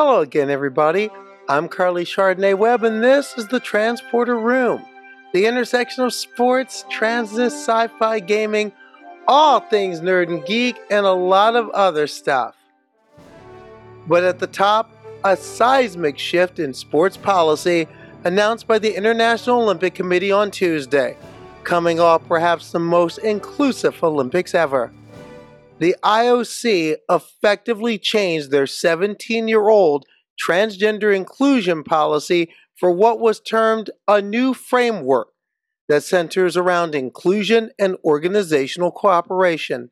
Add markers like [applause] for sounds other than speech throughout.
Hello again, everybody. I'm Carly Chardonnay Webb, and this is the Transporter Room, the intersection of sports, transness, sci fi gaming, all things nerd and geek, and a lot of other stuff. But at the top, a seismic shift in sports policy announced by the International Olympic Committee on Tuesday, coming off perhaps the most inclusive Olympics ever. The IOC effectively changed their 17 year old transgender inclusion policy for what was termed a new framework that centers around inclusion and organizational cooperation.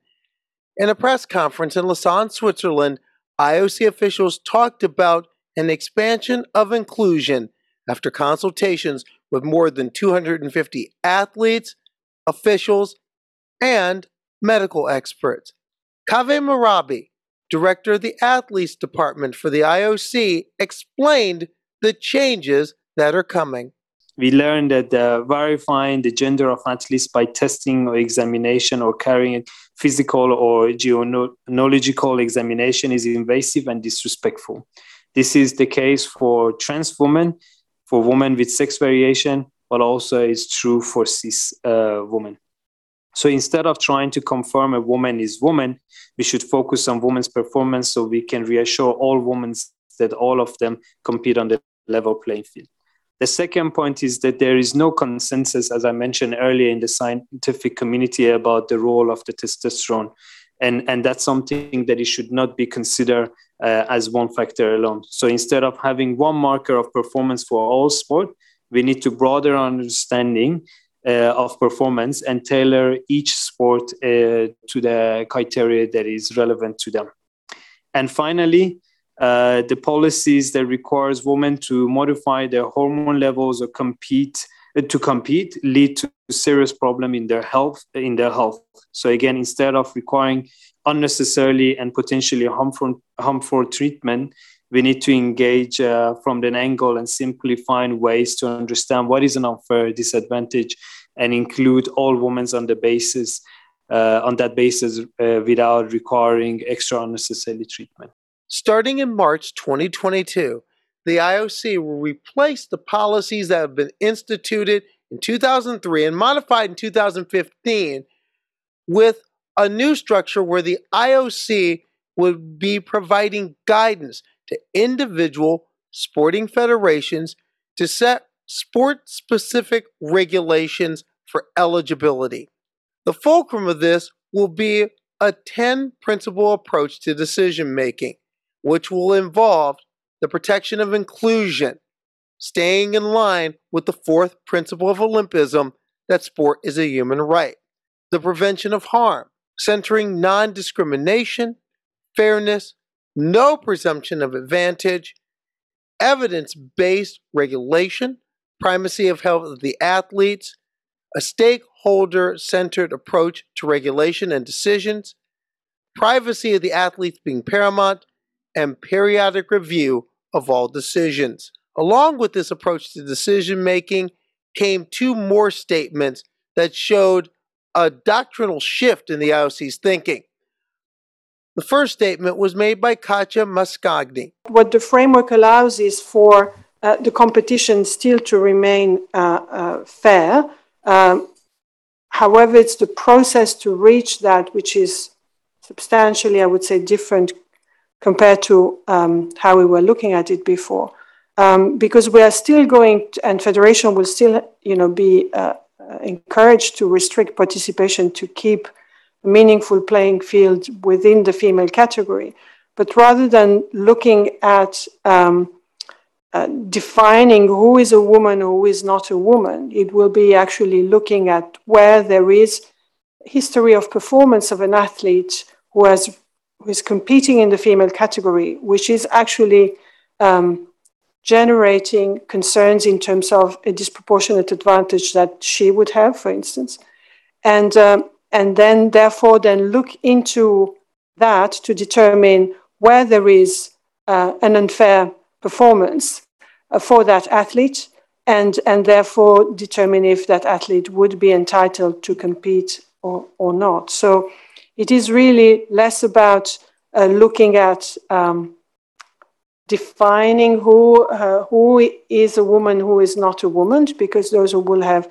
In a press conference in Lausanne, Switzerland, IOC officials talked about an expansion of inclusion after consultations with more than 250 athletes, officials, and medical experts. Kaveh Mehrabi, director of the athletes department for the IOC, explained the changes that are coming. We learned that uh, verifying the gender of athletes by testing or examination or carrying physical or gynecological examination is invasive and disrespectful. This is the case for trans women, for women with sex variation, but also is true for cis uh, women. So instead of trying to confirm a woman is woman, we should focus on women's performance so we can reassure all women that all of them compete on the level playing field. The second point is that there is no consensus, as I mentioned earlier, in the scientific community about the role of the testosterone. And, and that's something that it should not be considered uh, as one factor alone. So instead of having one marker of performance for all sport, we need to broader understanding of performance and tailor each sport uh, to the criteria that is relevant to them. And finally, uh, the policies that requires women to modify their hormone levels or compete uh, to compete lead to serious problem in their health in their health so again instead of requiring unnecessarily and potentially harmful harmful treatment we need to engage uh, from an angle and simply find ways to understand what is an unfair disadvantage and include all women on the basis uh, on that basis uh, without requiring extra unnecessary treatment. Starting in March 2022, the IOC will replace the policies that have been instituted in 2003 and modified in 2015 with a new structure where the IOC would be providing guidance to individual sporting federations to set sport specific regulations for eligibility. The fulcrum of this will be a 10 principle approach to decision making, which will involve the protection of inclusion, staying in line with the fourth principle of Olympism that sport is a human right, the prevention of harm, centering non discrimination, fairness, no presumption of advantage, evidence based regulation, primacy of health of the athletes, a stakeholder centered approach to regulation and decisions, privacy of the athletes being paramount, and periodic review of all decisions. Along with this approach to decision making came two more statements that showed a doctrinal shift in the IOC's thinking. The first statement was made by Katja Mascagni. What the framework allows is for uh, the competition still to remain uh, uh, fair. Um, however, it's the process to reach that which is substantially, I would say, different compared to um, how we were looking at it before. Um, because we are still going, to, and federation will still, you know, be uh, encouraged to restrict participation to keep meaningful playing field within the female category. But rather than looking at um, uh, defining who is a woman or who is not a woman, it will be actually looking at where there is history of performance of an athlete who has who is competing in the female category, which is actually um, generating concerns in terms of a disproportionate advantage that she would have, for instance, and um, and then therefore then look into that to determine where there is uh, an unfair performance uh, for that athlete and, and therefore determine if that athlete would be entitled to compete or, or not. So it is really less about uh, looking at um, defining who uh, who is a woman, who is not a woman, because those who will have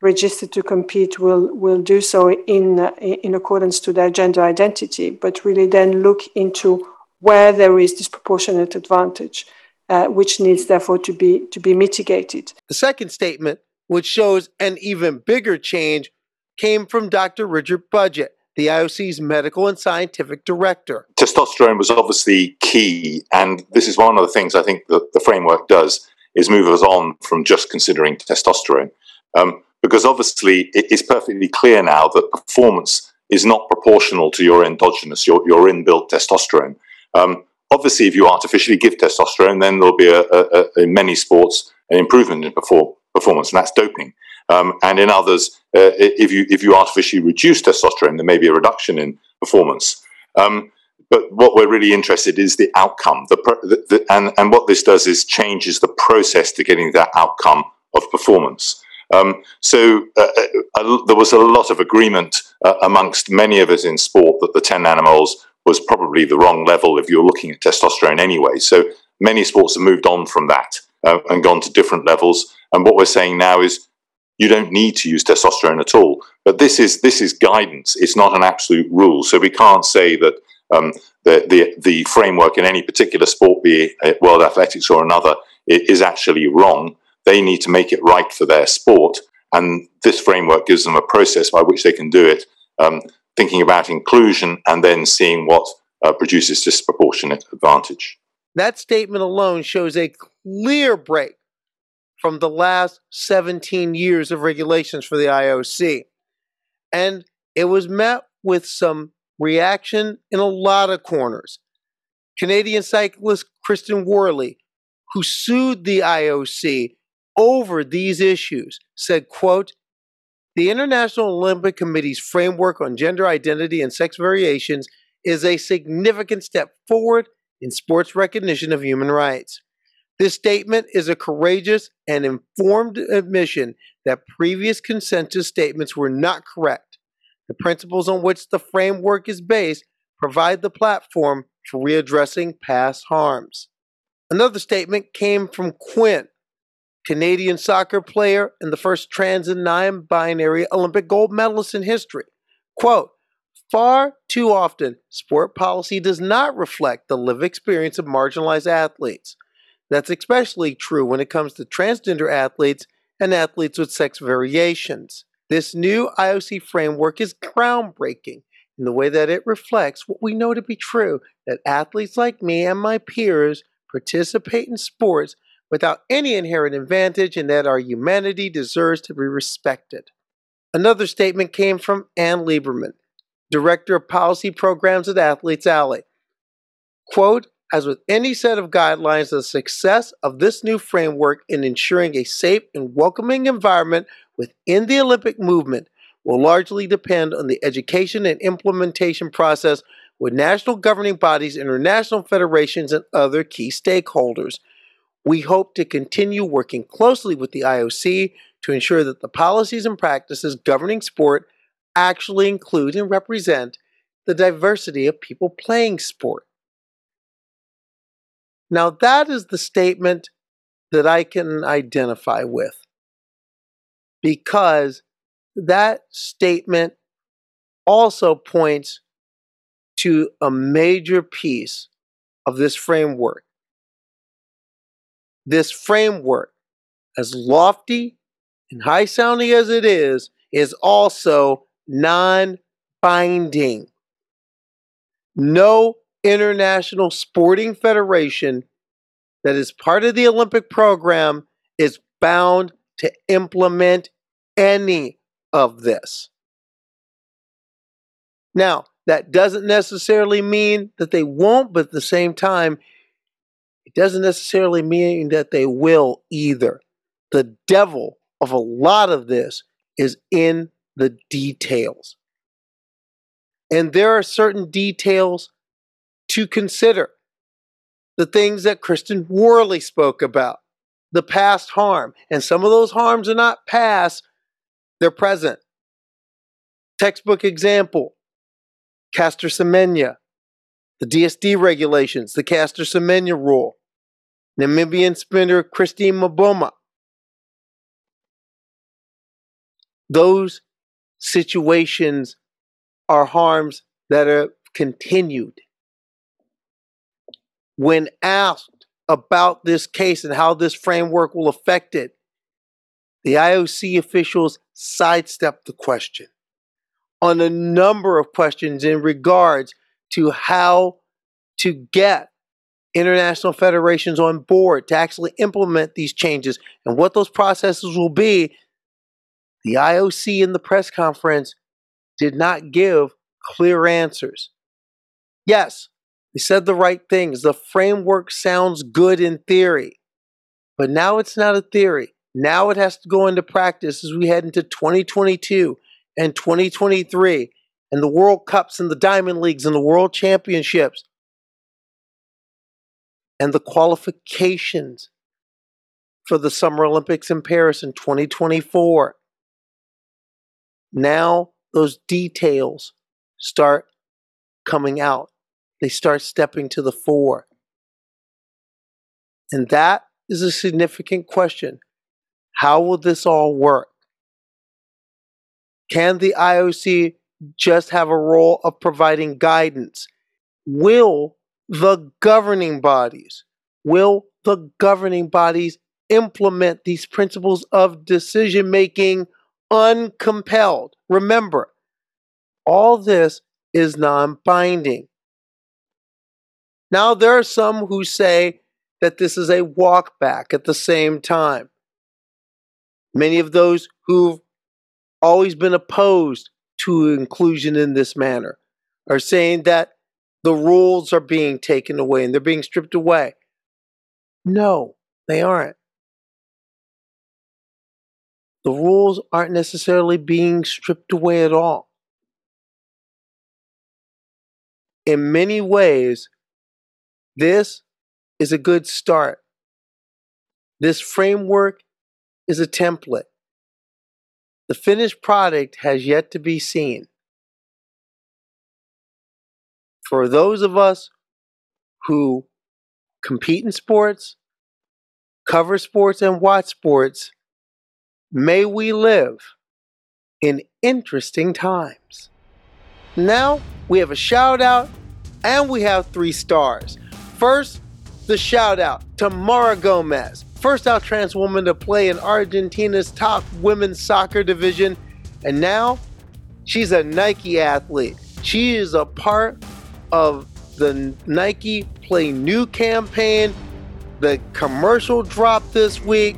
registered to compete will will do so in uh, in accordance to their gender identity, but really then look into where there is disproportionate advantage, uh, which needs therefore to be to be mitigated. The second statement, which shows an even bigger change, came from Dr. Richard Budgett, the IOC's medical and scientific director. Testosterone was obviously key, and this is one of the things I think that the framework does is move us on from just considering testosterone. Um, because obviously it is perfectly clear now that performance is not proportional to your endogenous, your, your inbuilt testosterone. Um, obviously, if you artificially give testosterone, then there'll be a, a, a, in many sports an improvement in perform, performance, and that's doping. Um, and in others, uh, if you if you artificially reduce testosterone, there may be a reduction in performance. Um, but what we're really interested in is the outcome. The, the, the, and, and what this does is changes the process to getting that outcome of performance. Um, so uh, uh, there was a lot of agreement uh, amongst many of us in sport that the 10 nanomoles was probably the wrong level if you're looking at testosterone anyway. So many sports have moved on from that uh, and gone to different levels. And what we're saying now is you don't need to use testosterone at all. But this is this is guidance. It's not an absolute rule. So we can't say that um, the, the the framework in any particular sport, be it world athletics or another, is actually wrong. They need to make it right for their sport. And this framework gives them a process by which they can do it, um, thinking about inclusion and then seeing what uh, produces disproportionate advantage. That statement alone shows a clear break from the last 17 years of regulations for the IOC. And it was met with some reaction in a lot of corners. Canadian cyclist Kristen Worley, who sued the IOC over these issues said, quote, the International Olympic Committee's framework on gender identity and sex variations is a significant step forward in sports recognition of human rights. This statement is a courageous and informed admission that previous consensus statements were not correct. The principles on which the framework is based provide the platform for readdressing past harms. Another statement came from Quinn, Canadian soccer player and the first trans and non binary Olympic gold medalist in history. Quote, Far too often, sport policy does not reflect the lived experience of marginalized athletes. That's especially true when it comes to transgender athletes and athletes with sex variations. This new IOC framework is groundbreaking in the way that it reflects what we know to be true that athletes like me and my peers participate in sports without any inherent advantage and that our humanity deserves to be respected. Another statement came from Ann Lieberman, Director of Policy Programs at Athlete Ally. Quote, as with any set of guidelines, the success of this new framework in ensuring a safe and welcoming environment within the Olympic movement will largely depend on the education and implementation process with national governing bodies, international federations, and other key stakeholders. We hope to continue working closely with the IOC to ensure that the policies and practices governing sport actually include and represent the diversity of people playing sport. Now, that is the statement that I can identify with because that statement also points to a major piece of this framework this framework, as lofty and high sounding as it is, is also non binding. No international sporting federation that is part of the Olympic program is bound to implement any of this. Now, that doesn't necessarily mean that they won't, but at the same time, it doesn't necessarily mean that they will either. The devil of a lot of this is in the details. And there are certain details to consider. The things that Kristen Worley spoke about, the past harm. And some of those harms are not past, they're present. Textbook example Caster Semenya, the DSD regulations, the Caster Semenya rule. Namibian sprinter Christine Mboma. Those situations are harms that are continued. When asked about this case and how this framework will affect it, the IOC officials sidestepped the question on a number of questions in regards to how to get international federations on board to actually implement these changes and what those processes will be. The IOC in the press conference did not give clear answers. Yes, they said the right things. The framework sounds good in theory, but now it's not a theory. Now it has to go into practice as we head into 2022 and 2023 and the World Cups and the Diamond Leagues and the World Championships and the qualifications for the Summer Olympics in Paris in 2024. Now those details start coming out. They start stepping to the fore. And that is a significant question. How will this all work? Can the IOC just have a role of providing guidance? Will the governing bodies, will the governing bodies implement these principles of decision making uncompelled? Remember, all this is non binding. Now, there are some who say that this is a walk back at the same time. Many of those who've always been opposed to inclusion in this manner are saying that the rules are being taken away and they're being stripped away. No, they aren't. The rules aren't necessarily being stripped away at all. In many ways, this is a good start. This framework is a template. The finished product has yet to be seen. For those of us who compete in sports, cover sports, and watch sports, may we live in interesting times. Now we have a shout out and we have three stars. First, the shout out to Mara Gomez, first out trans woman to play in Argentina's top women's soccer division, and now she's a Nike athlete. She is a part of the Nike Play New campaign. The commercial dropped this week,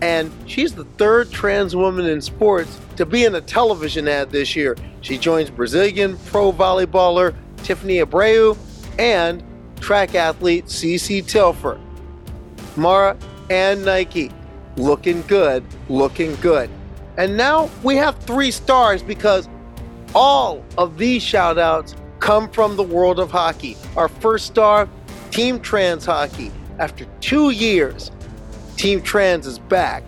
and she's the third trans woman in sports to be in a television ad this year. She joins Brazilian pro volleyballer Tiffany Abreu and track athlete CeCé Telfer. Mara and Nike. Looking good, looking good. And now we have three stars because all of these shout outs come from the world of hockey. Our first star, Team Trans Hockey. After two years, Team Trans is back.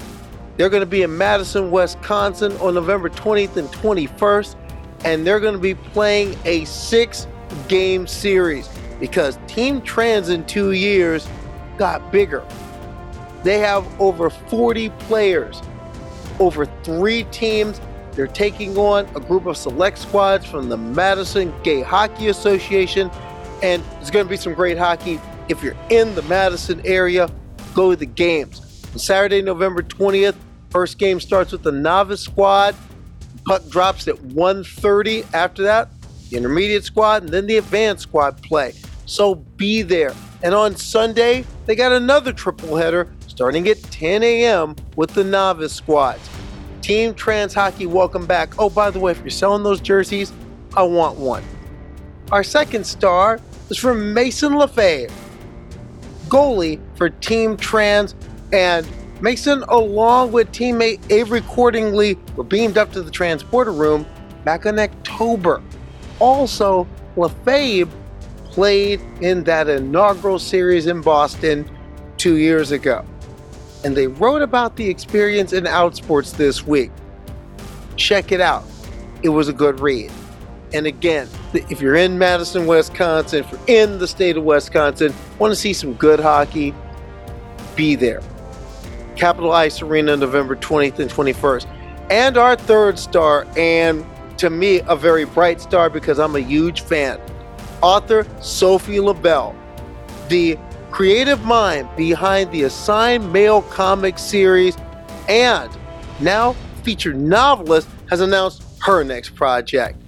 They're going to be in Madison, Wisconsin on November 20th and 21st, and they're going to be playing a six game series because Team Trans in two years got bigger. They have over 40 players, over three teams. They're taking on a group of select squads from the Madison Gay Hockey Association. And it's going to be some great hockey. If you're in the Madison area, go to the games. On Saturday, November 20th, first game starts with the novice squad. Puck drops at 1:30. After that, the intermediate squad, and then the advanced squad play. So be there. And on Sunday, they got another triple header starting at 10 a.m. with the novice squads. Team Trans Hockey, welcome back. Oh, by the way, if you're selling those jerseys, I want one. Our second star is from Mason Lefebvre, goalie for Team Trans, and Mason, along with teammate Avery Cordingley, were beamed up to the transporter room back in October. Also, Lefebvre played in that inaugural series in Boston two years ago and they wrote about the experience in Outsports this week. Check it out. It was a good read. And again, if you're in Madison, Wisconsin, if you're in the state of Wisconsin, want to see some good hockey, be there. Capitol Ice Arena, November 20th and 21st. And our third star, and to me, a very bright star because I'm a huge fan. Author Sophie LaBelle, the creative mind behind the Assigned Male comic series, and now featured novelist, has announced her next project.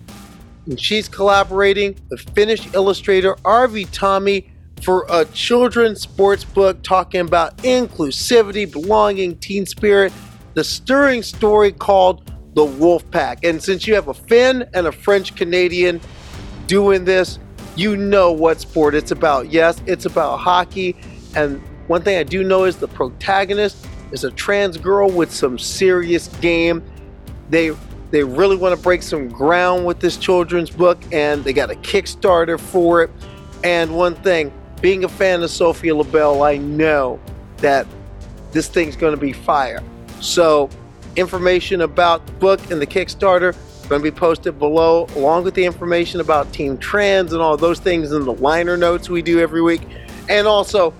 And she's collaborating with Finnish illustrator Arvi Tommy for a children's sports book talking about inclusivity, belonging, teen spirit, the stirring story called The Wolf Pack. And since you have a Finn and a French Canadian doing this, you know what sport it's about. Yes, it's about hockey. And one thing I do know is the protagonist is a trans girl with some serious game. They they really want to break some ground with this children's book and they got a Kickstarter for it. And one thing, being a fan of Sophia LaBelle, I know that this thing's going to be fire. So, information about the book and the Kickstarter going to be posted below, along with the information about Team Trans and all those things in the liner notes we do every week. And also,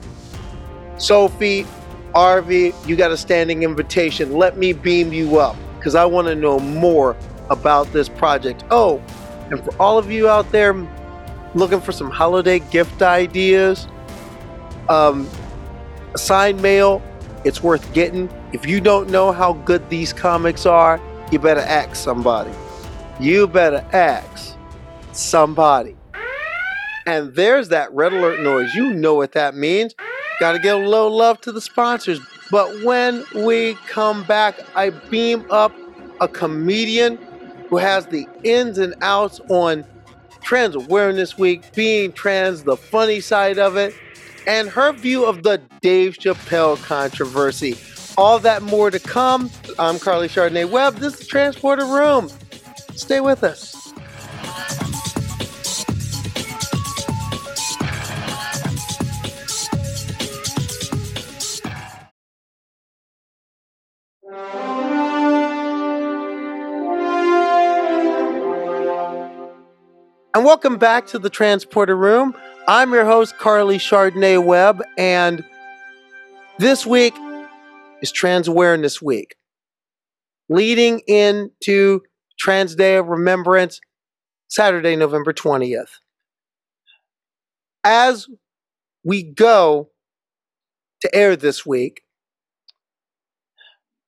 Sophie, Arvi, you got a standing invitation. Let me beam you up because I want to know more about this project. Oh, and for all of you out there looking for some holiday gift ideas, um, Assigned Male, it's worth getting. If you don't know how good these comics are, you better ask somebody. You better ask somebody. And there's that red alert noise. You know what that means. Got to give a little love to the sponsors. But when we come back, I beam up a comedian who has the ins and outs on Trans Awareness Week, being trans, the funny side of it, and her view of the Dave Chappelle controversy. All that more to come. I'm Carly Chardonnay Webb. This is Transporter Room. Stay with us. And welcome back to the Transporter Room. I'm your host, Carly Chardonnay Webb, and this week is Trans Awareness Week, leading into Trans Day of Remembrance, Saturday, November 20th. As we go to air this week,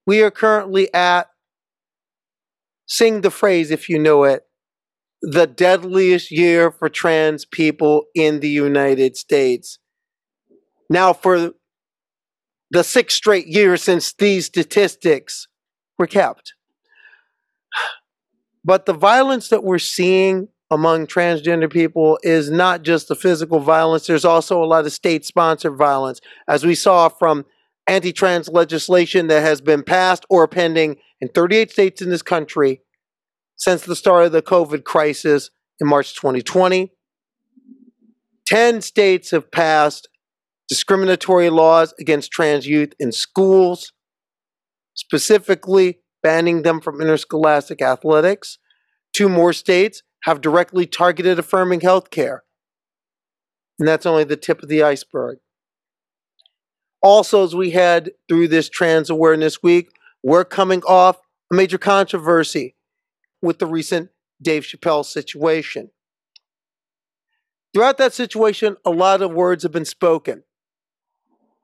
we are currently at Sing the Phrase If You Know It the deadliest year for trans people in the United States. Now, for the sixth straight year since these statistics were kept. But the violence that we're seeing among transgender people is not just the physical violence, there's also a lot of state sponsored violence, as we saw from anti trans legislation that has been passed or pending in 38 states in this country since the start of the COVID crisis in March 2020. 10 states have passed discriminatory laws against trans youth in schools, specifically banning them from interscholastic athletics. Two more states have directly targeted affirming health care. And that's only the tip of the iceberg. Also, as we head through this Trans Awareness Week, we're coming off a major controversy with the recent Dave Chappelle situation. Throughout that situation, a lot of words have been spoken,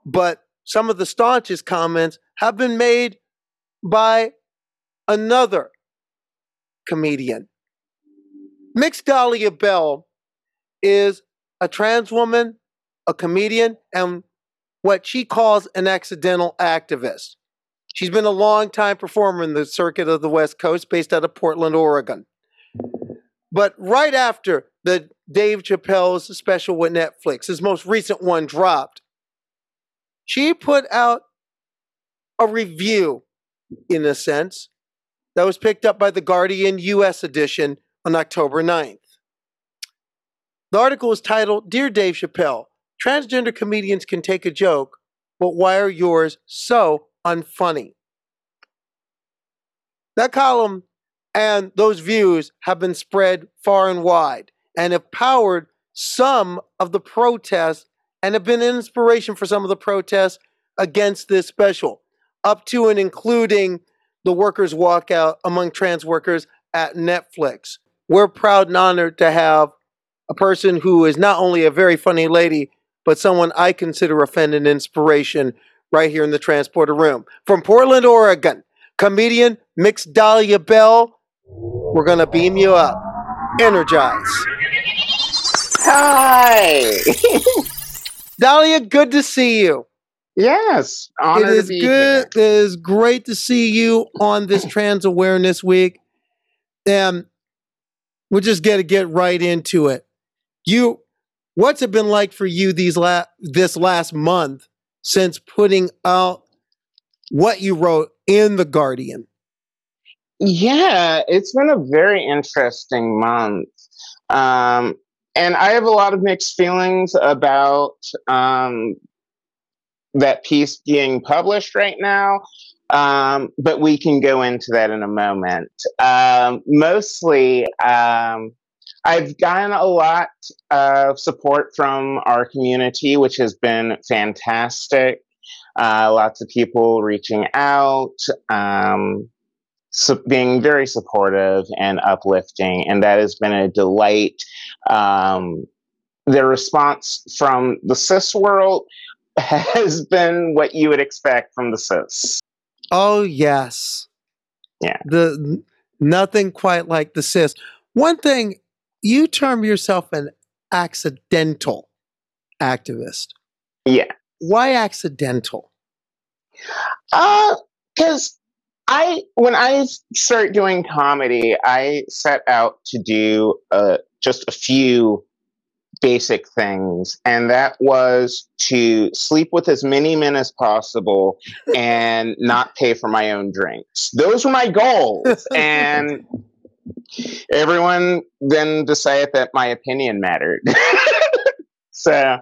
but some of the staunchest comments have been made by another comedian. Mixed Dahlia Belle is a trans woman, a comedian, and what she calls an accidental activist. She's been a long time performer in the circuit of the West Coast, based out of Portland, Oregon. But right after the Dave Chappelle's special with Netflix, his most recent one dropped, she put out a review, in a sense, that was picked up by the Guardian US edition on October 9th. The article is titled Dear Dave Chappelle, Transgender comedians can take a joke, but why are yours so unfunny. That column and those views have been spread far and wide and have powered some of the protests and have been an inspiration for some of the protests against this special, up to and including the workers' walkout among trans workers at Netflix. We're proud and honored to have a person who is not only a very funny lady, but someone I consider a fan and inspiration right here in the transporter room. From Portland, Oregon, comedian Mix Dahlia Belle. We're going to beam you up. Energize. Hi. [laughs] Dahlia, good to see you. Yes, it is good. Here. It is great to see you on this Trans Awareness Week. And we're just going to get right into it. You, what's it been like for you these la- this last month since putting out what you wrote in the Guardian? Yeah, it's been a very interesting month. Um, and I have a lot of mixed feelings about um, that piece being published right now. Um, but we can go into that in a moment. Um, mostly, um, I've gotten a lot of support from our community, which has been fantastic. Uh, lots of people reaching out, um, so being very supportive and uplifting, and that has been a delight. Um, the response from the cis world has been what you would expect from the cis. Oh yes, yeah. The nothing quite like the cis. One thing you term yourself an accidental activist. Yeah. Why accidental? Uh, because I when I start doing comedy, I set out to do uh, just a few basic things, and that was to sleep with as many men as possible and [laughs] not pay for my own drinks. Those were my goals, [laughs] and everyone then decided that my opinion mattered. [laughs] so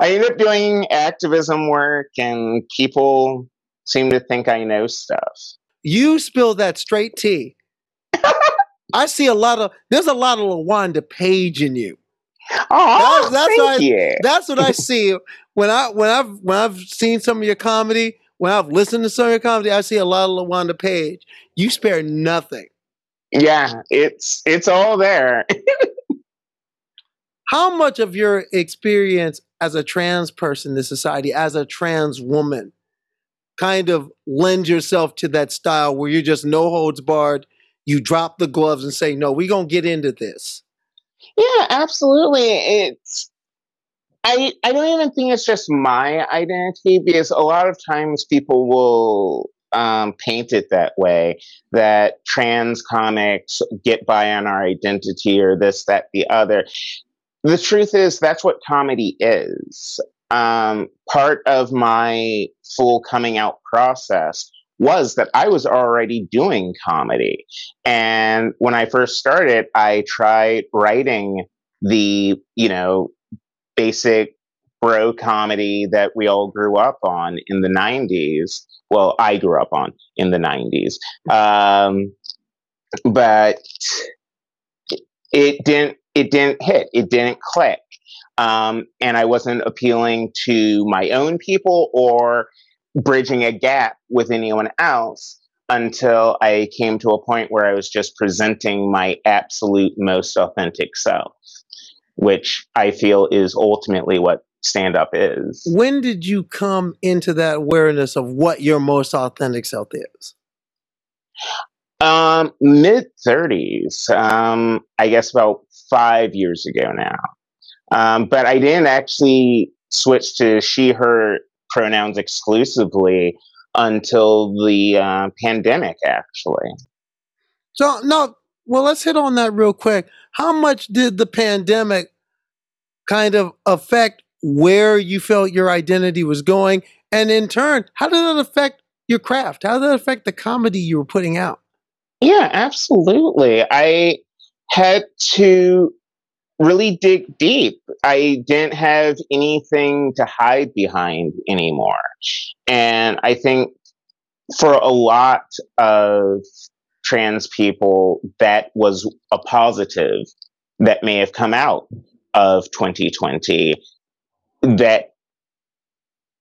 I ended up doing activism work, and people seem to think I know stuff. You spill that straight tea. I see a lot of there's a lot of LaWanda Page in you. Oh, that's, that's thank what I, That's what I see when I when I've when I've seen some of your comedy. When I've listened to some of your comedy, I see a lot of LaWanda Page. You spare nothing. Yeah, it's it's all there. [laughs] How much of your experience as a trans person in society, as a trans woman, kind of lend yourself to that style where you're just no holds barred, you drop the gloves and say, no, we're going to get into this? Yeah, absolutely. It's I I don't even think it's just my identity because a lot of times people will um, paint it that way that trans comics get by on our identity or this, that, the other. The truth is, that's what comedy is. Um, part of my full coming out process was that I was already doing comedy. And when I first started, I tried writing the, you know, basic bro comedy that we all grew up on in the 90s. Well, I grew up on in the 90s. Um, but it didn't it didn't hit. It didn't click. Um, and I wasn't appealing to my own people or bridging a gap with anyone else until I came to a point where I was just presenting my absolute most authentic self, which I feel is ultimately what stand up is. When did you come into that awareness of what your most authentic self is? Um, mid 30s. Um, I guess about five years ago now. Um, but I didn't actually switch to she, her pronouns exclusively until the uh, pandemic, actually. So, no, well, let's hit on that real quick. How much did the pandemic kind of affect where you felt your identity was going? And in turn, how did that affect your craft? How did that affect the comedy you were putting out? Yeah, absolutely. I had to really dig deep. I didn't have anything to hide behind anymore. And I think for a lot of trans people, that was a positive that may have come out of 2020 that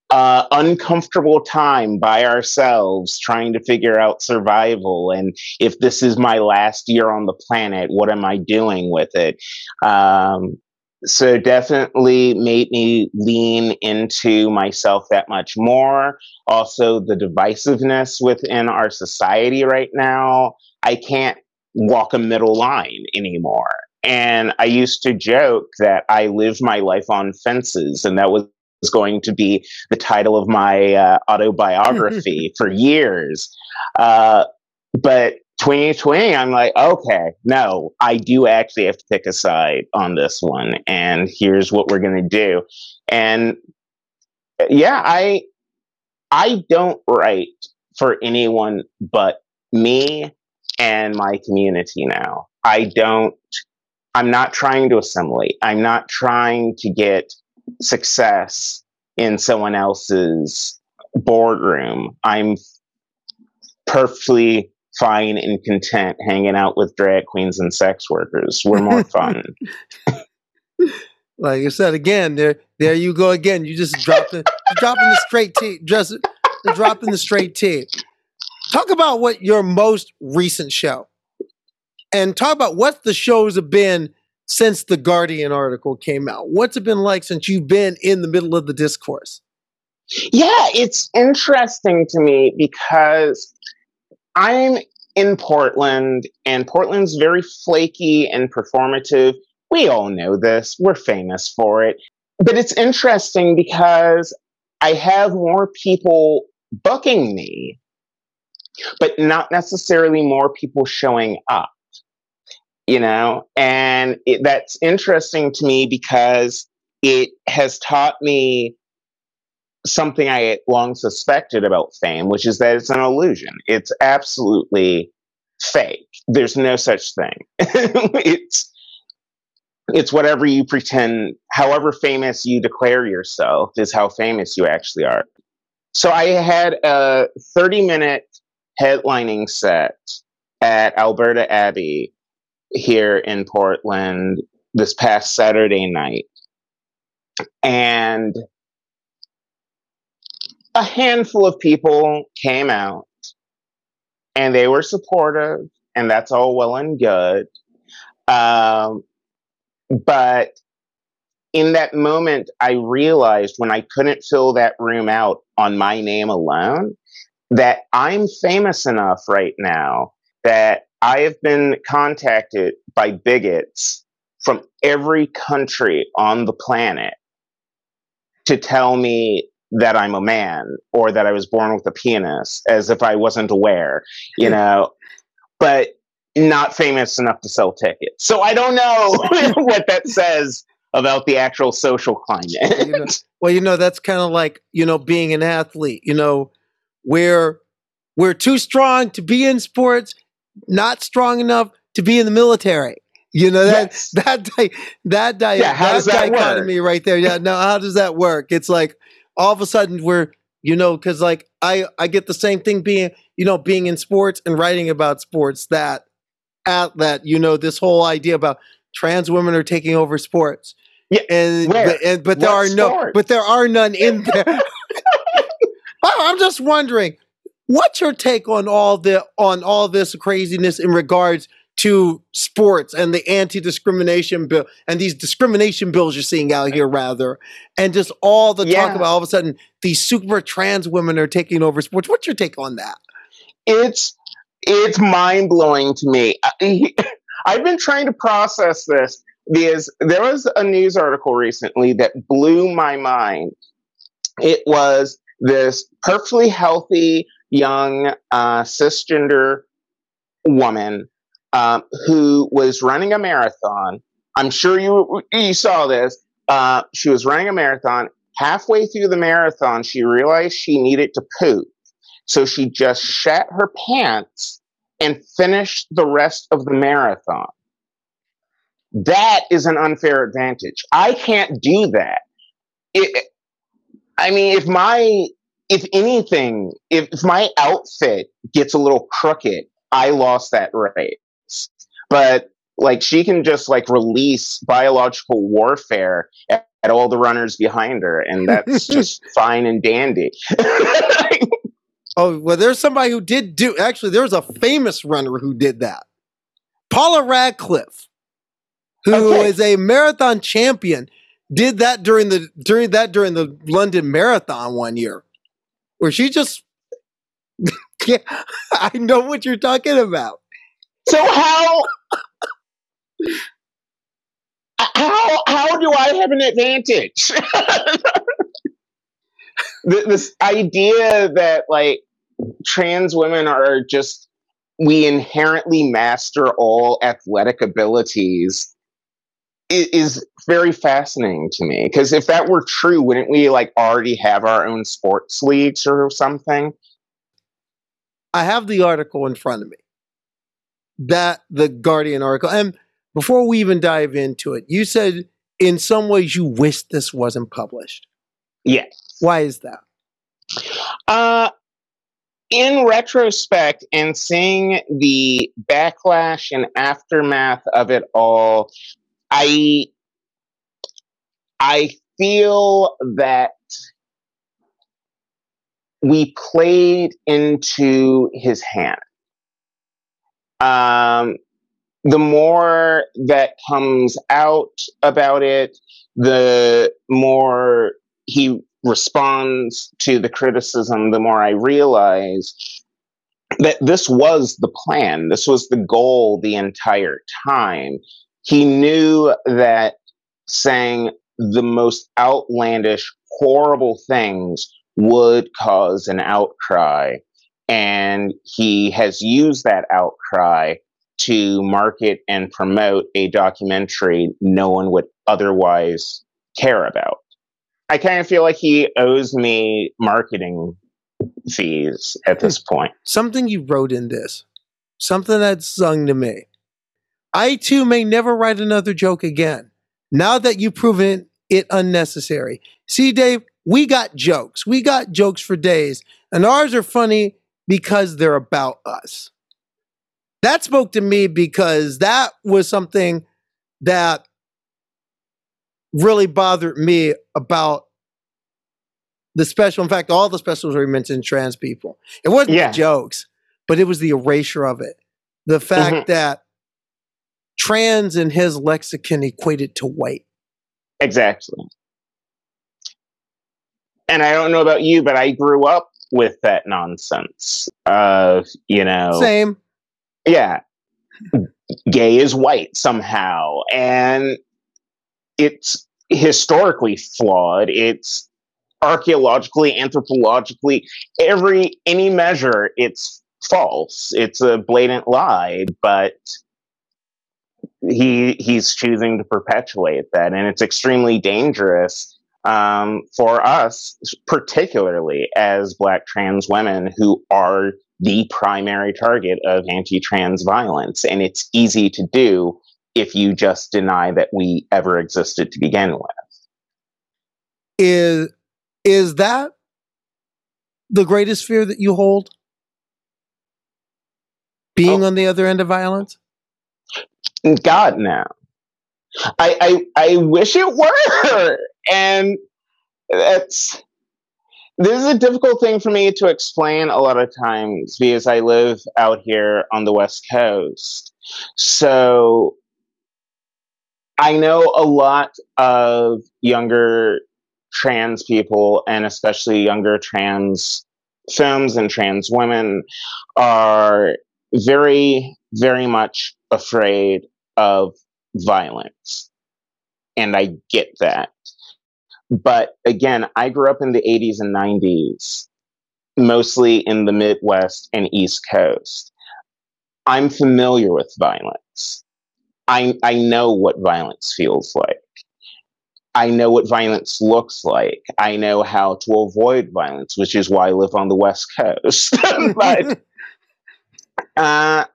uh, uncomfortable time by ourselves trying to figure out survival. And if this is my last year on the planet what am i doing with it? Um, so definitely made me lean into myself that much more. Also the divisiveness within our society right now. I can't walk a middle line anymore. And i used to joke that i live my life on fences and that was was going to be the title of my uh, autobiography [laughs] for years. Uh, but 2020, I'm like, okay, no, I do actually have to pick a side on this one, and here's what we're going to do. And yeah, I I don't write for anyone but me and my community now. I don't. I'm not trying to assimilate. I'm not trying to get success in someone else's boardroom. I'm perfectly fine and content hanging out with drag queens and sex workers. We're more [laughs] fun. like I said again, there there you go again. You just dropped the dropping the straight T, just dropping the straight T. Talk about what your most recent show, and talk about what the shows have been since the Guardian article came out? What's it been like since you've been in the middle of the discourse? Yeah, it's interesting to me because I'm in Portland and Portland's very flaky and performative. We all know this, we're famous for it. But it's interesting because I have more people booking me, but not necessarily more people showing up you know and it, that's interesting to me because it has taught me something i had long suspected about fame which is that it's an illusion. It's absolutely fake. There's no such thing. [laughs] It's it's whatever you pretend however famous you declare yourself is how famous you actually are. So i had a 30 minute headlining set at alberta abbey here in Portland this past Saturday night. And a handful of people came out and they were supportive, and that's all well and good. Um, but in that moment, I realized when I couldn't fill that room out on my name alone that I'm famous enough right now that I have been contacted by bigots from every country on the planet to tell me that I'm a man or that I was born with a penis, as if I wasn't aware, you hmm. know, but not famous enough to sell tickets. So I don't know [laughs] [laughs] what that says about the actual social climate. you know, [laughs] well, you know, that's kind of like, you know, being an athlete, you know, we're we're too strong to be in sports not strong enough to be in the military. You know that yes. that that that, di- yeah, that, that dichotomy work? right there. Yeah, now how does that work? It's like all of a sudden we're you know because like I I get the same thing being you know being in sports and writing about sports that at that you know this whole idea about trans women are taking over sports. Yeah, and, but, and but there what are sport? no but there are none in there. [laughs] [laughs] I'm just wondering What's your take on all the on all this craziness in regards to sports and the anti-discrimination bill and these discrimination bills you're seeing out here rather and just all the yeah. talk about all of a sudden these super trans women are taking over sports? What's your take on that? It's it's mind-blowing to me. [laughs] I've been trying to process this. Because there was a news article recently that blew my mind. It was this perfectly healthy young uh, cisgender woman um, who was running a marathon. I'm sure you you saw this. Uh, she was running a marathon. Halfway through the marathon, she realized she needed to poop, so she just shat her pants and finished the rest of the marathon. That is an unfair advantage. I can't do that. It, I mean, if my if anything, if, if my outfit gets a little crooked, I lost that race. But like she can just like release biological warfare at, at all the runners behind her, and that's [laughs] just fine and dandy. oh well, there's somebody who did do. Actually, there was a famous runner who did that. Paula Radcliffe, who okay. is a marathon champion, did that during the during that during the London Marathon one year, where she just. yeah, I know what you're talking about. So how how how do I have an advantage? [laughs] this idea that like trans women are just we inherently master all athletic abilities is, very fascinating to me because if that were true wouldn't we like already have our own sports leagues or something i have the article in front of me that the guardian article and before we even dive into it, you said in some ways you wish this wasn't published. Yes. Why is that? Uh, in retrospect and seeing the backlash and aftermath of it all, I I feel that we played into his hand. Um, the more that comes out about it, the more he responds to the criticism, the more I realize that this was the plan. This was the goal the entire time. He knew that saying the most outlandish, horrible things would cause an outcry. And he has used that outcry to market and promote a documentary no one would otherwise care about. I kind of feel like he owes me marketing fees at this hmm. point. Something you wrote in this, something that sung to me. I too may never write another joke again. Now that you've proven it unnecessary. See, Dave, we got jokes. We got jokes for days, and ours are funny because they're about us that spoke to me because that was something that really bothered me about the special. In fact, all the specials where he mentioned trans people. It wasn't yeah. jokes, but it was the erasure of it. The fact mm-hmm. that trans in his lexicon equated to white. Exactly. And I don't know about you, but I grew up with that nonsense of, you know. Same yeah, gay is white somehow. And it's historically flawed. It's archaeologically, anthropologically, every any measure, it's false. It's a blatant lie, but he he's choosing to perpetuate that, and it's extremely dangerous um, for us, particularly as Black trans women who are the primary target of anti trans violence. And it's easy to do if you just deny that we ever existed to begin with. Is, is that the greatest fear that you hold? Being oh. on the other end of violence? God, no. I, I I wish it were, [laughs] and that's this is a difficult thing for me to explain a lot of times because I live out here on the West Coast. So I know a lot of younger trans people, and especially younger trans femmes and trans women, are very, very much afraid of violence. And I get that. But again, I grew up in the 80s and 90s, mostly in the Midwest and East Coast. I'm familiar with violence. I, I know what violence feels like. I know what violence looks like. I know how to avoid violence, which is why I live on the West Coast. [laughs] but [laughs] uh,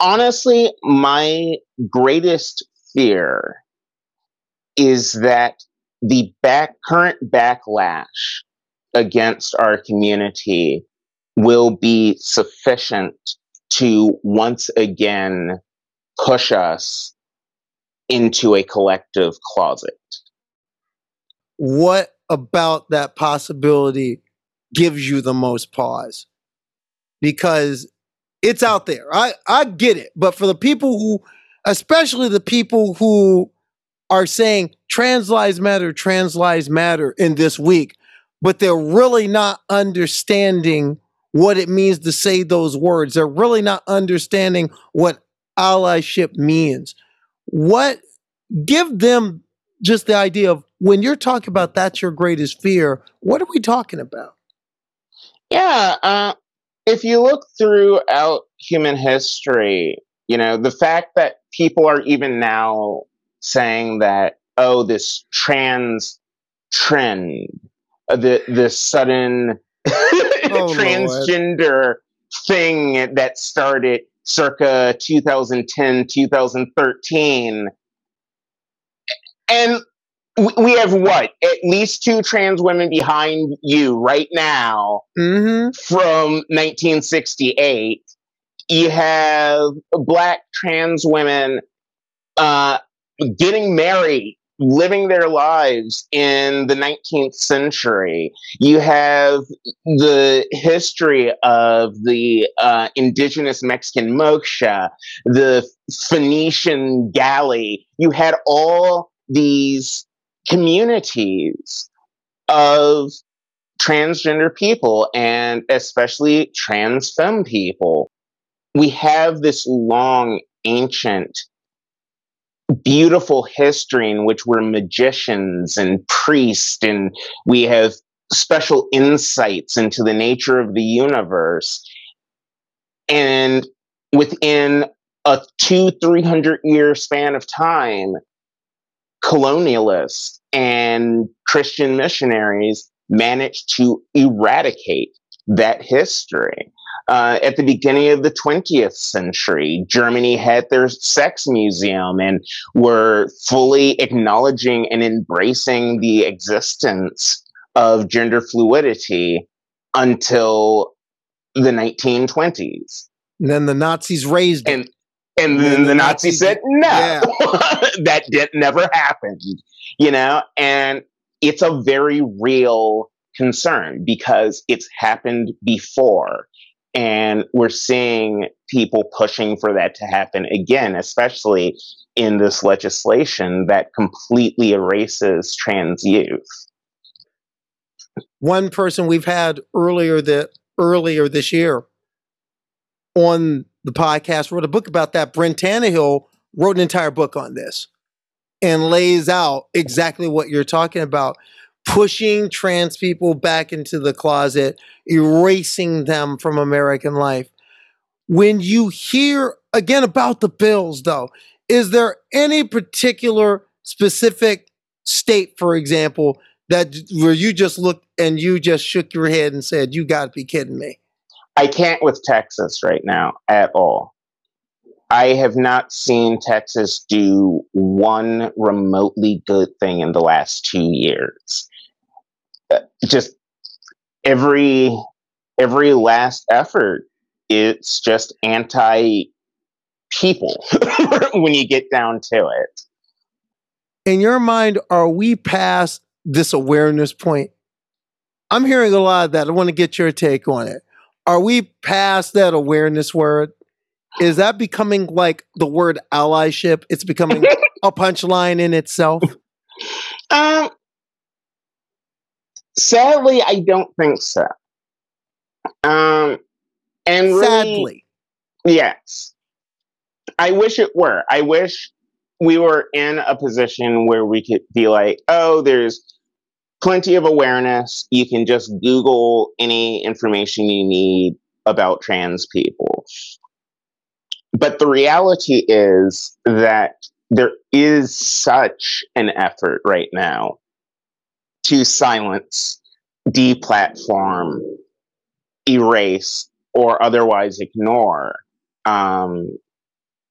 honestly, my greatest fear is that the back current backlash against our community will be sufficient to once again push us into a collective closet. what about that possibility gives you the most pause? Because it's out there. I, I get it. But for the people who, especially the people who are saying trans lives matter, trans lives matter in this week, but they're really not understanding what it means to say those words. They're really not understanding what allyship means. What give them just the idea of when you're talking about that's your greatest fear, what are we talking about? Yeah, uh, if you look throughout human history, you know, the fact that people are even now saying that, oh, this trans trend, uh, the this sudden [laughs] oh, transgender Lord. thing that started circa 2010, 2013. And we have what? At least two trans women behind you right now mm-hmm. from 1968. You have black trans women uh, getting married, living their lives in the 19th century. You have the history of the uh, indigenous Mexican muxe, the Phoenician galli. You had all these communities of transgender people and especially trans femme people. We have this long, ancient, beautiful history in which we're magicians and priests, and we have special insights into the nature of the universe. And within a two, three hundred year span of time, colonialists and Christian missionaries managed to eradicate that history. Uh, at the beginning of the 20th century, Germany had their sex museum and were fully acknowledging and embracing the existence of gender fluidity until the 1920s. And then the Nazis razed and, it. And then the, the Nazis, Nazis said, no, yeah. [laughs] that did, never happened, you know? And it's a very real concern because it's happened before. And we're seeing people pushing for that to happen again, especially in this legislation that completely erases trans youth. One person we've had earlier that earlier this year on the podcast, wrote a book about that. Brynn Tannehill wrote an entire book on this and lays out exactly what you're talking about pushing trans people back into the closet, erasing them from American life. When you hear again about the bills, though, is there any particular specific state, for example, that where you just looked and you just shook your head and said, You got to be kidding me? I can't with Texas right now at all. I have not seen Texas do one remotely good thing in the last two years. Uh, just every every last effort, it's just anti people [laughs] when you get down to it. In your mind, are we past this awareness point? I'm hearing a lot of that. I want to get your take on it are we past that awareness word? Is that becoming like the word allyship? It's becoming [laughs] a punchline in itself. Um, sadly, I don't think so. Um, and really, sadly, yes, I wish it were. I wish we were in a position where we could be like, oh, there's plenty of awareness. You can just Google any information you need about trans people. But the reality is that there is such an effort right now to silence, deplatform, erase, or otherwise ignore um,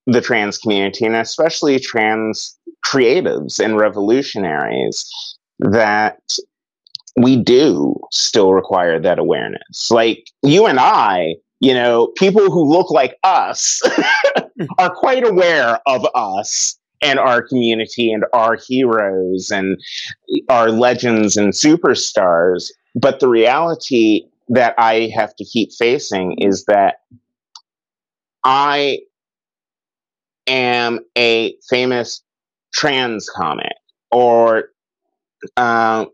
the trans community, and especially trans creatives and revolutionaries that we do still require that awareness. Like you and I, you know, people who look like us [laughs] are quite aware of us and our community and our heroes and our legends and superstars. But the reality that I have to keep facing is that I am a famous trans comic or uh,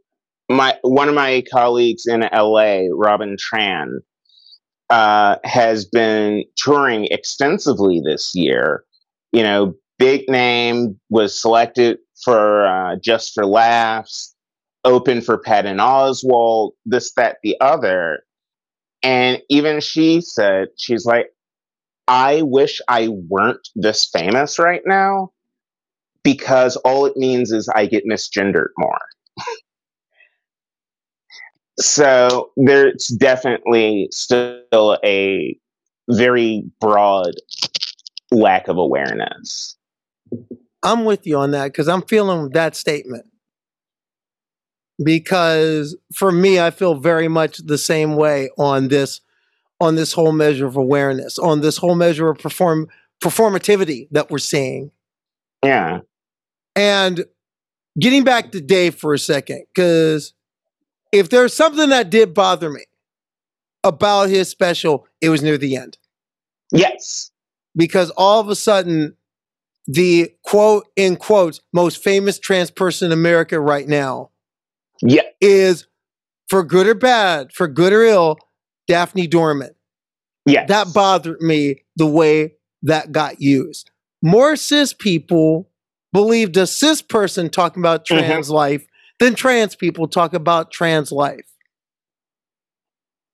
my one of my colleagues in LA, Robin Tran, uh, has been touring extensively this year. You know, big name was selected for uh, Just for Laughs, open for Patton Oswalt, this, that, the other. And even she said, she's like, I wish I weren't this famous right now because all it means is I get misgendered more. So there's definitely still a very broad lack of awareness. I'm with you on that because I'm feeling that statement. Because for me, I feel very much the same way on this, on this whole measure of awareness, on this whole measure of perform performativity that we're seeing. Yeah. And getting back to Dave for a second, because if there's something that did bother me about his special, it was near the end. Yes. Because all of a sudden, the quote in quotes most famous trans person in America right now yeah. is for good or bad, for good or ill, Daphne Dorman. Yeah. That bothered me the way that got used. More cis people believed a cis person talking about Mm-hmm. trans life than trans people talk about trans life.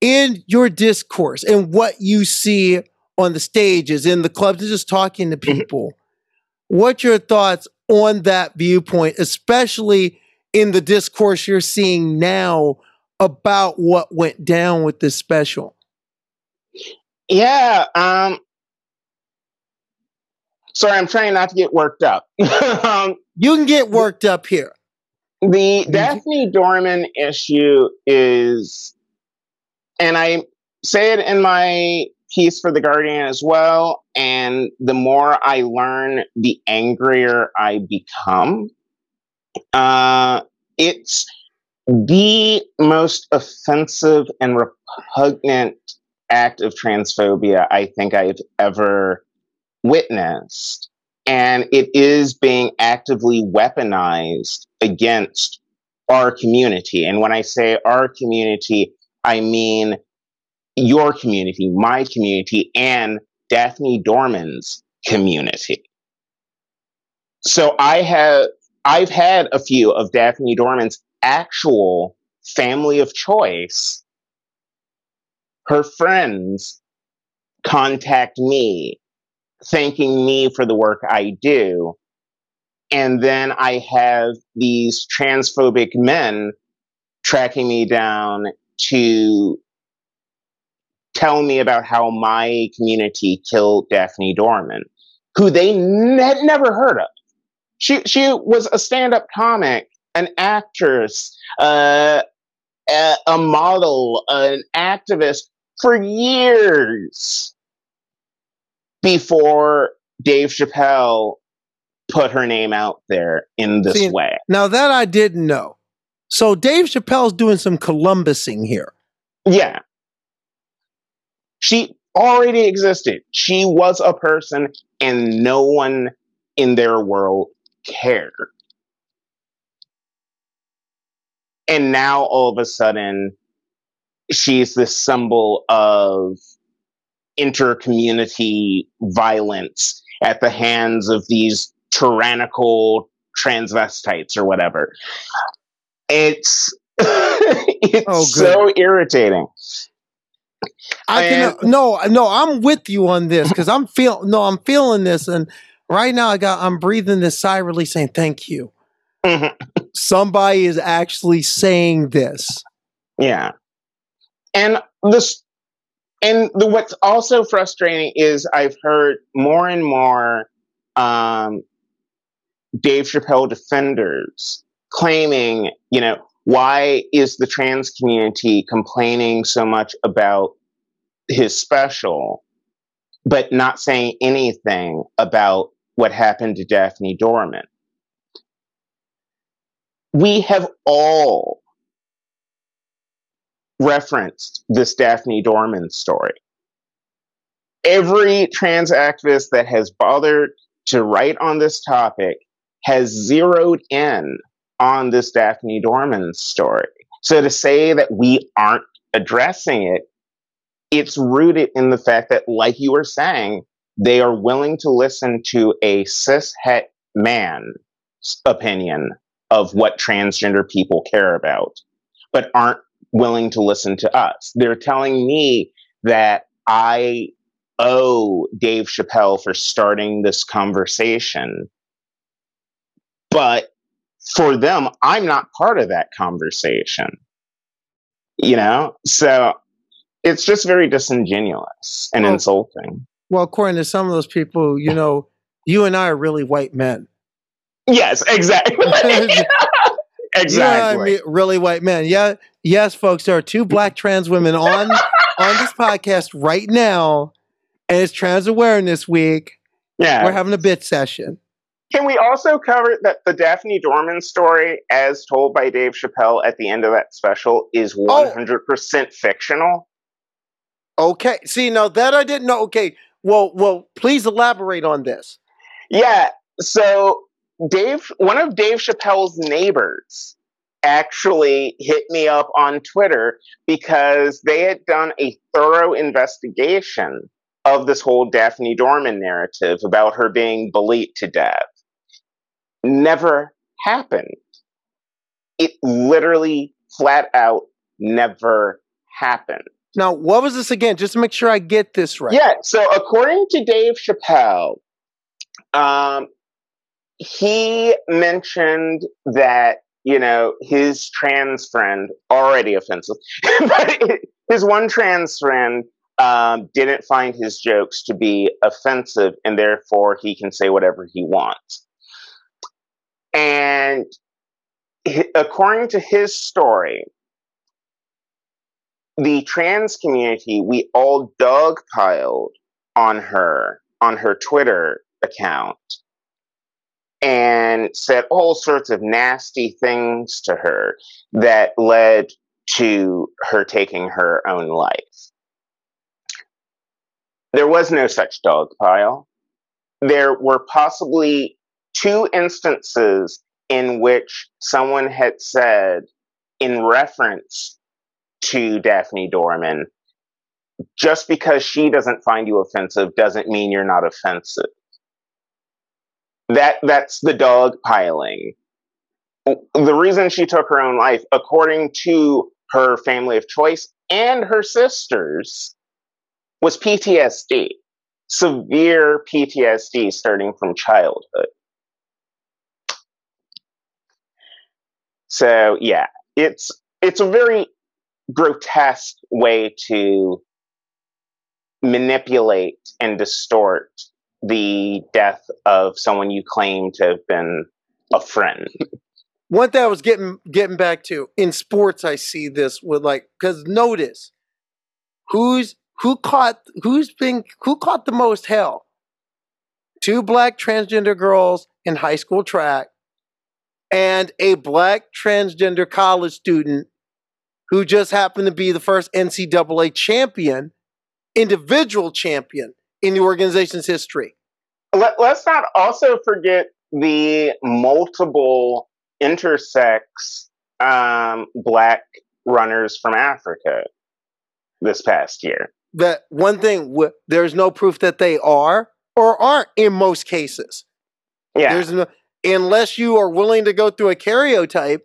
In your discourse and what you see on the stages, in the clubs, and just talking to Mhm. people, what's your thoughts on that viewpoint, especially in the discourse you're seeing now about what went down with this special? Yeah. Um. Sorry, I'm trying not to get worked up. [laughs] um, You can get worked up here. the Daphne Dorman issue is, and I say it in my piece for the Guardian as well. And the more I learn, the angrier I become. Uh, it's the most offensive and repugnant act of transphobia I think I've ever witnessed. And it is being actively weaponized against our community. And when I say our community, I mean your community, my community, and Daphne Dorman's community. So I have I've had a few of Daphne Dorman's actual family of choice, her friends contact me, thanking me for the work I do. And then I have these transphobic men tracking me down to tell me about how my community killed Daphne Dorman, who they had never heard of. She she was a stand-up comic, an actress, uh, a, a model, an activist for years before Dave Chappelle put her name out there in this See, way. Now that I didn't know. So Dave Chappelle's doing some Columbusing here. Yeah. She already existed. She was a person, and no one in their world cared. And now all of a sudden, she's this symbol of inter-community violence at the hands of these tyrannical transvestites or whatever. It's [laughs] it's Oh, so irritating. I can And- no, no, I'm with you on this because I'm feel no, I'm feeling this, and right now I got I'm breathing this sigh relief saying thank you. Mhm. Somebody is actually saying this. Yeah. And this and the what's also frustrating is I've heard more and more um Dave Chappelle defenders claiming, you know, why is the trans community complaining so much about his special, but not saying anything about what happened to Daphne Dorman. We have all referenced this Daphne Dorman story. Every trans activist that has bothered to write on this topic has zeroed in on this Daphne Dorman story. So to say that we aren't addressing it, it's rooted in the fact that, like you were saying, they are willing to listen to a cis het man's opinion of what transgender people care about, but aren't willing to listen to us. They're telling me that I owe Dave Chappelle for starting this conversation. But for them, I'm not part of that conversation. You know? So it's just very disingenuous and Well- insulting. Well, according to some of those people, you know, you and I are really white men. Yes, exactly. [laughs] [laughs] exactly. Yeah, I mean, really white men. Yeah, yes, folks. There are two black trans women on [laughs] on this podcast right now, and it's Trans Awareness Week. yeah. We're having a bit session. Can we also cover that the Daphne Dorman story, as told by Dave Chappelle at the end of that special, is Oh. 100% fictional? Okay. See, now that I didn't know. Okay. Well, well, please elaborate on this. Yeah. So Dave, one of Dave Chappelle's neighbors, actually hit me up on Twitter because they had done a thorough investigation of this whole Daphne Dorman narrative about her being bullied to death. Never happened. It literally, flat out, never happened. Now, what was this again? Just to make sure I get this right. Yeah. So according to Dave Chappelle, um, he mentioned that you know his trans friend already offensive, [laughs] but his one trans friend um, didn't find his jokes to be offensive, and therefore he can say whatever he wants. And according to his story, the trans community, we all dogpiled on her on her Twitter account and said all sorts of nasty things to her that led to her taking her own life. There was no such dog pile. There were possibly two instances in which someone had said, in reference to Daphne Dorman, just because she doesn't find you offensive doesn't mean you're not offensive. That that's the dog piling. The reason she took her own life, according to her family of choice and her sisters, was PTSD. Severe PTSD starting from childhood. So yeah, it's it's a very grotesque way to manipulate and distort the death of someone you claim to have been a friend. One thing I was getting getting back to in sports, I see this with like because notice who's who caught who's been who caught the most hell. Two black transgender girls in high school track, and a black transgender college student who just happened to be the first NCAA champion, individual champion in the organization's history. Let, let's not also forget the multiple intersex um, black runners from Africa this past year. that one thing w- there's no proof that they are or aren't in most cases. Yeah, There's no, unless you are willing to go through a karyotype.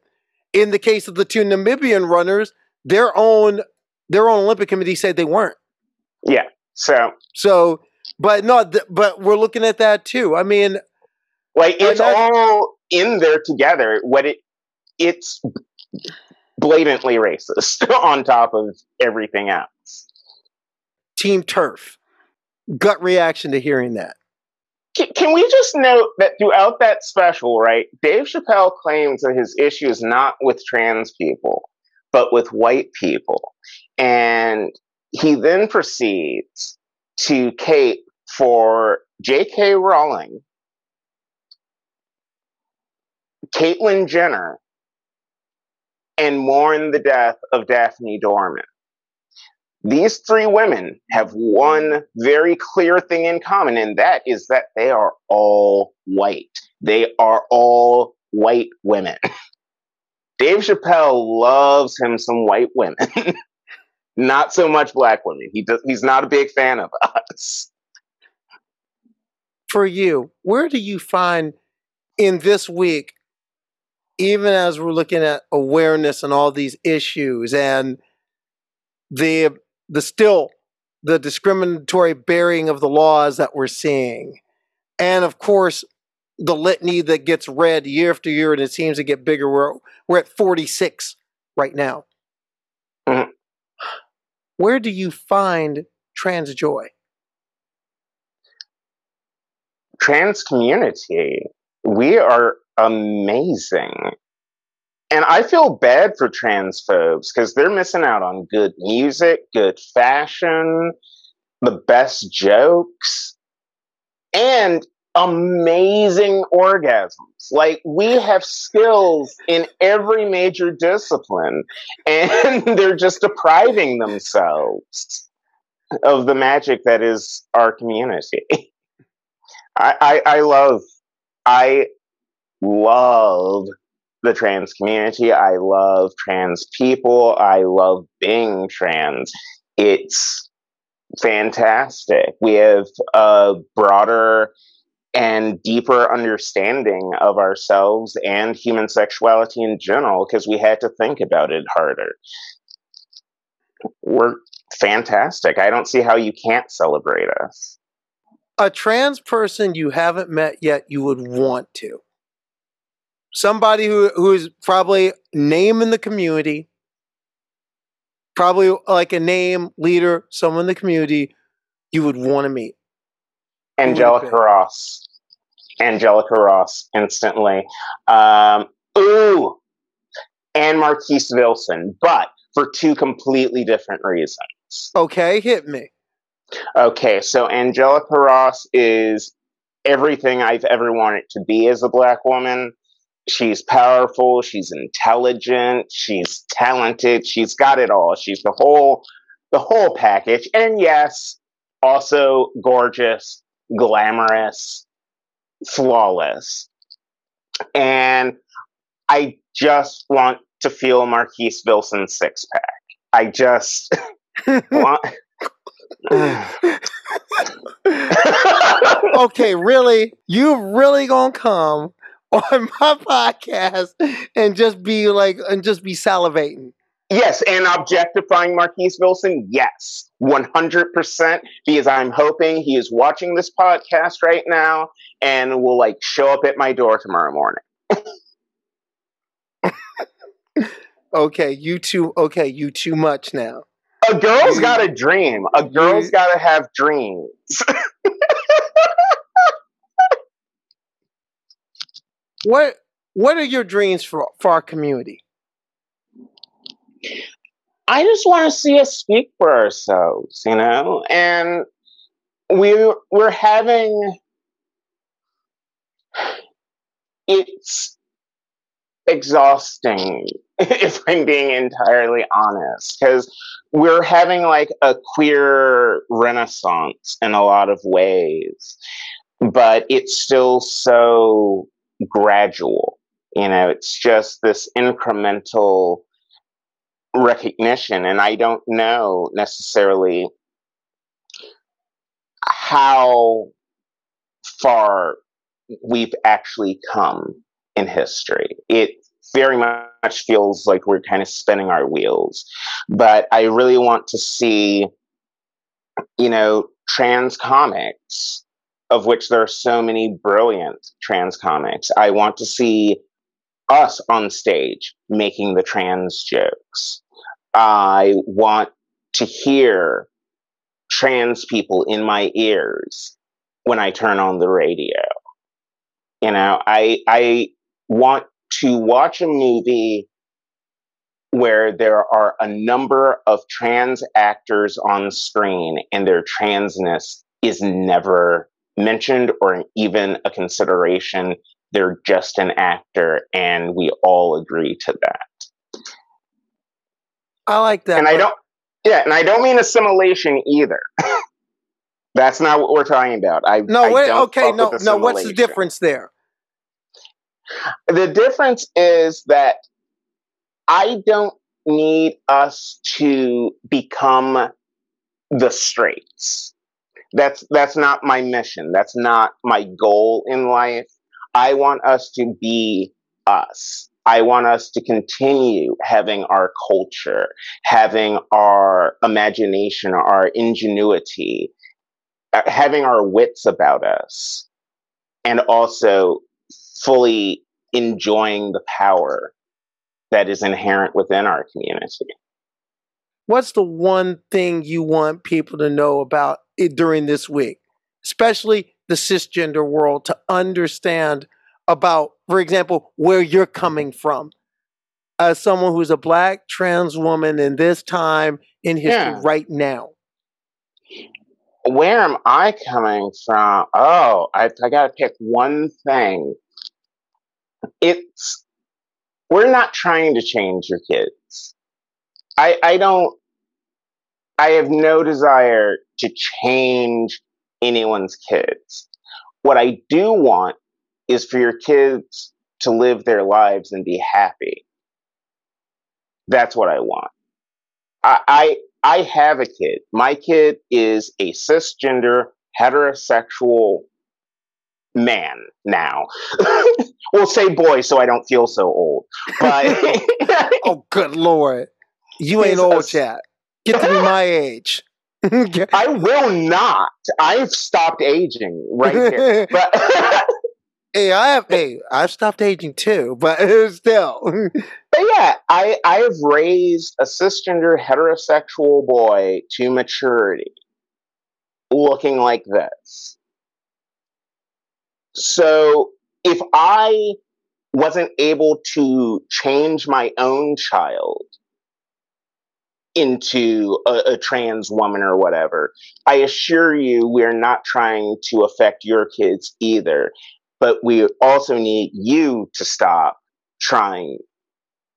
In the case of the two Namibian runners, their own their own Olympic committee said they weren't. yeah. So So, but no, th- but we're looking at that too. I mean, like it's all in there together. What it it's blatantly racist [laughs] on top of everything else. Team TERF. Gut reaction to hearing that. Can, can we just note that throughout that special, right, Dave Chappelle claims that his issue is not with trans people, but with white people. And he then proceeds to cape for J.K. Rowling Caitlyn Jenner, and mourn the death of Daphne Dorman. These three women have one very clear thing in common, and that is that they are all white. They are all white women. [laughs] Dave Chappelle loves him some white women, [laughs] not so much black women. He does, he's not a big fan of us. For you, where do you find in this week, even as we're looking at awareness and all these issues and the the still the discriminatory bearing of the laws that we're seeing, and of course the litany that gets read year after year and it seems to get bigger. We're we're at 46 right now. Where do you find trans joy? Trans community, we are amazing. And I feel bad for trans folks because they're missing out on good music, good fashion, the best jokes, and amazing orgasms. Like, we have skills in every major discipline, [laughs] and they're just depriving themselves of the magic that is our community. [laughs] I, I, I love, I love the trans community. I love trans people. I love being trans. It's fantastic. We have a broader and deeper understanding of ourselves and human sexuality in general because we had to think about it harder. We're fantastic. I don't see how you can't celebrate us. A trans person you haven't met yet, you would want to. Somebody who who's probably name in the community, probably like a name leader, someone in the community you would want to meet. Who would it Angelica? Ross. Angelica Ross, instantly. Um, ooh, and Marquise Vilsón, but for two completely different reasons. Okay, hit me. Okay, so Angelica Ross is everything I've ever wanted to be as a black woman. She's powerful, she's intelligent, she's talented, she's got it all. She's the whole the whole package. And yes, also gorgeous, glamorous, flawless. And I just want to feel Marquise Vilsón's six pack. I just [laughs] want [laughs] okay, really? You really gonna come on my [laughs] podcast and just be like and just be salivating? Yes, and objectifying Marquise Vilsón, yes, 100%, because I'm hoping he is watching this podcast right now and will like show up at my door tomorrow morning. [laughs] Okay, you too. Okay, you too much now. A girl's got a dream. A girl's got to have dreams. [laughs] What What are your dreams for for our community? I just want to see us speak for ourselves, you know? And we we're having it's exhausting [laughs] if I'm being entirely honest cuz we're having like a queer renaissance in a lot of ways but it's still so gradual you know it's just this incremental recognition and i don't know necessarily how far we've actually come in history. It very much feels like we're kind of spinning our wheels but i really want to see you know trans comics of which there are so many brilliant trans comics. I want to see us on stage making the trans jokes I want to hear trans people in my ears when I turn on the radio. You know, I I want to watch a movie where there are a number of trans actors on screen and their transness is never mentioned or even a consideration they're just an actor, and we all agree to that. I like that. And I don't, yeah, and I don't mean assimilation either. [laughs] That's not what we're talking about. I no, I wait, okay, no, no. What's the difference there? The difference is that I don't need us to become the straights. That's that's not my mission. That's not my goal in life. I want us to be us. I want us to continue having our culture, having our imagination, our ingenuity, uh, having our wits about us, and also fully enjoying the power that is inherent within our community. What's the one thing you want people to know about during this week, especially the cisgender world, to understand about, for example, where you're coming from as someone who's a black trans woman in this time in history Yeah. right now? Where am I coming from? Oh, I, I got to pick one thing. It's we're not trying to change your kids. I I don't. I have no desire to change anyone's kids. What I do want is for your kids to live their lives and be happy. That's what I want. I, I I have a kid. My kid is a cisgender heterosexual man now. [laughs] we'll say boy so I don't feel so old. But [laughs] Oh, good lord. You ain't old, chat. Get to be my [laughs] age. I will not. I've stopped aging right here. But hey, I have hey, I've stopped aging too, but [laughs] still. But yeah, I I have raised a cisgender heterosexual boy to maturity, looking like this. So if I wasn't able to change my own child into a, a trans woman or whatever, I assure you we're not trying to affect your kids either. But we also need you to stop trying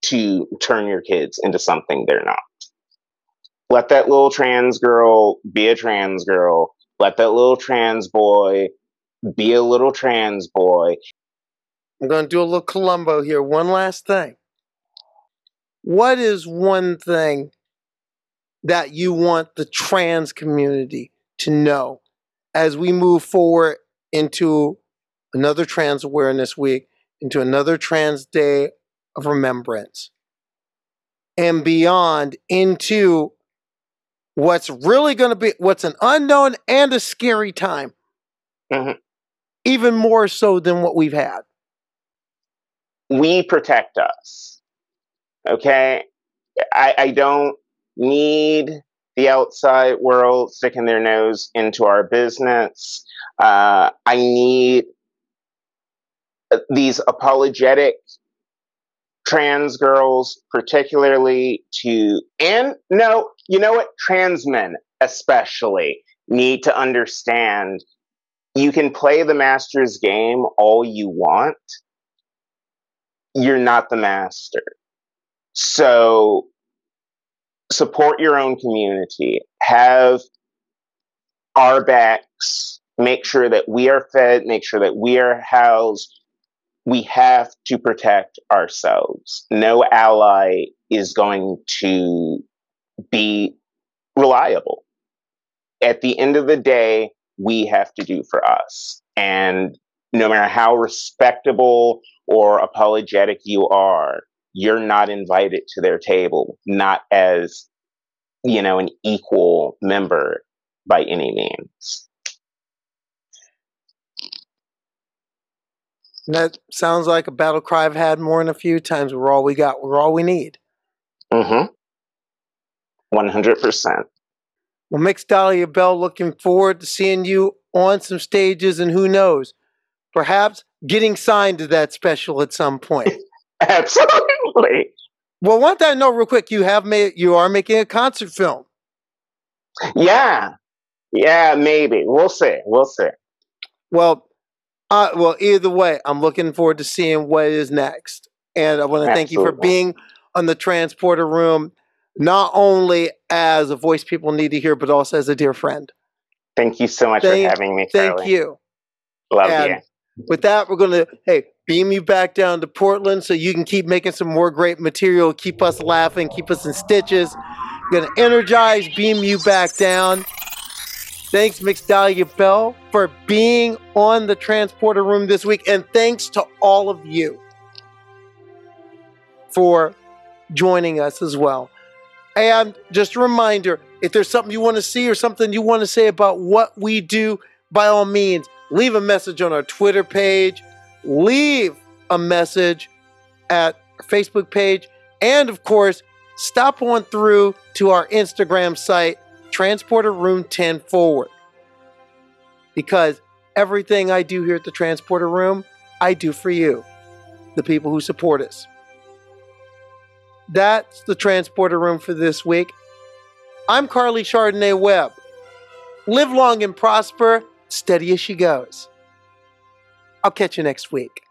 to turn your kids into something they're not. Let that little trans girl be a trans girl. Let that little trans boy be a little trans boy. I'm going to do a little Columbo here. One last thing. What is one thing that you want the trans community to know as we move forward into another Trans Awareness Week, into another Trans Day of Remembrance, and beyond into what's really going to be what's an unknown and a scary time, Mhm. even more so than what we've had. We protect us. Okay? I, I don't need the outside world sticking their nose into our business. Uh, I need these apologetic trans girls, particularly to, and no, you know what? Trans men, especially, need to understand you can play the master's game all you want. You're not the master. So support your own community, have our backs, make sure that we are fed, make sure that we are housed. We have to protect ourselves. No ally is going to be reliable. At the end of the day, we have to do for us. And no matter how respectable or apologetic you are, you're not invited to their table, not as, you know, an equal member by any means. And that sounds like a battle cry I've had more than a few times. We're all we got. We're all we need. Mm-hmm. 100%. Well, Mix Dahlia Belle, looking forward to seeing you on some stages, and who knows, perhaps getting signed to that special at some point. [laughs] Absolutely. well, one thing I know real quick, you have made you are making a concert film. Yeah. Yeah, maybe. We'll see. We'll see. Well, Uh, well, either way, I'm looking forward to seeing what is next. And I want to thank you for being on the transporter room, not only as a voice people need to hear, but also as a dear friend. Thank you so much Thank- for having me. Thank you. Love And you. With that, we're going to, hey, beam you back down to Portland so you can keep making some more great material, keep us laughing, keep us in stitches. Going to energize, beam you back down. Thanks, Mx. Dahlia Belle, for being on the transporter room this week. And thanks to all of you for joining us as well. And just a reminder if there's something you want to see or something you want to say about what we do, by all means, leave a message on our Twitter page, leave a message at our Facebook page, and of course, stop on through to our Instagram site, Transporter Room 10 Forward. Because everything I do here at the Transporter Room, I do for you, the people who support us. That's the Transporter Room for this week. I'm Carly Chardonnay Webb. Live long and prosper, steady as she goes. I'll catch you next week.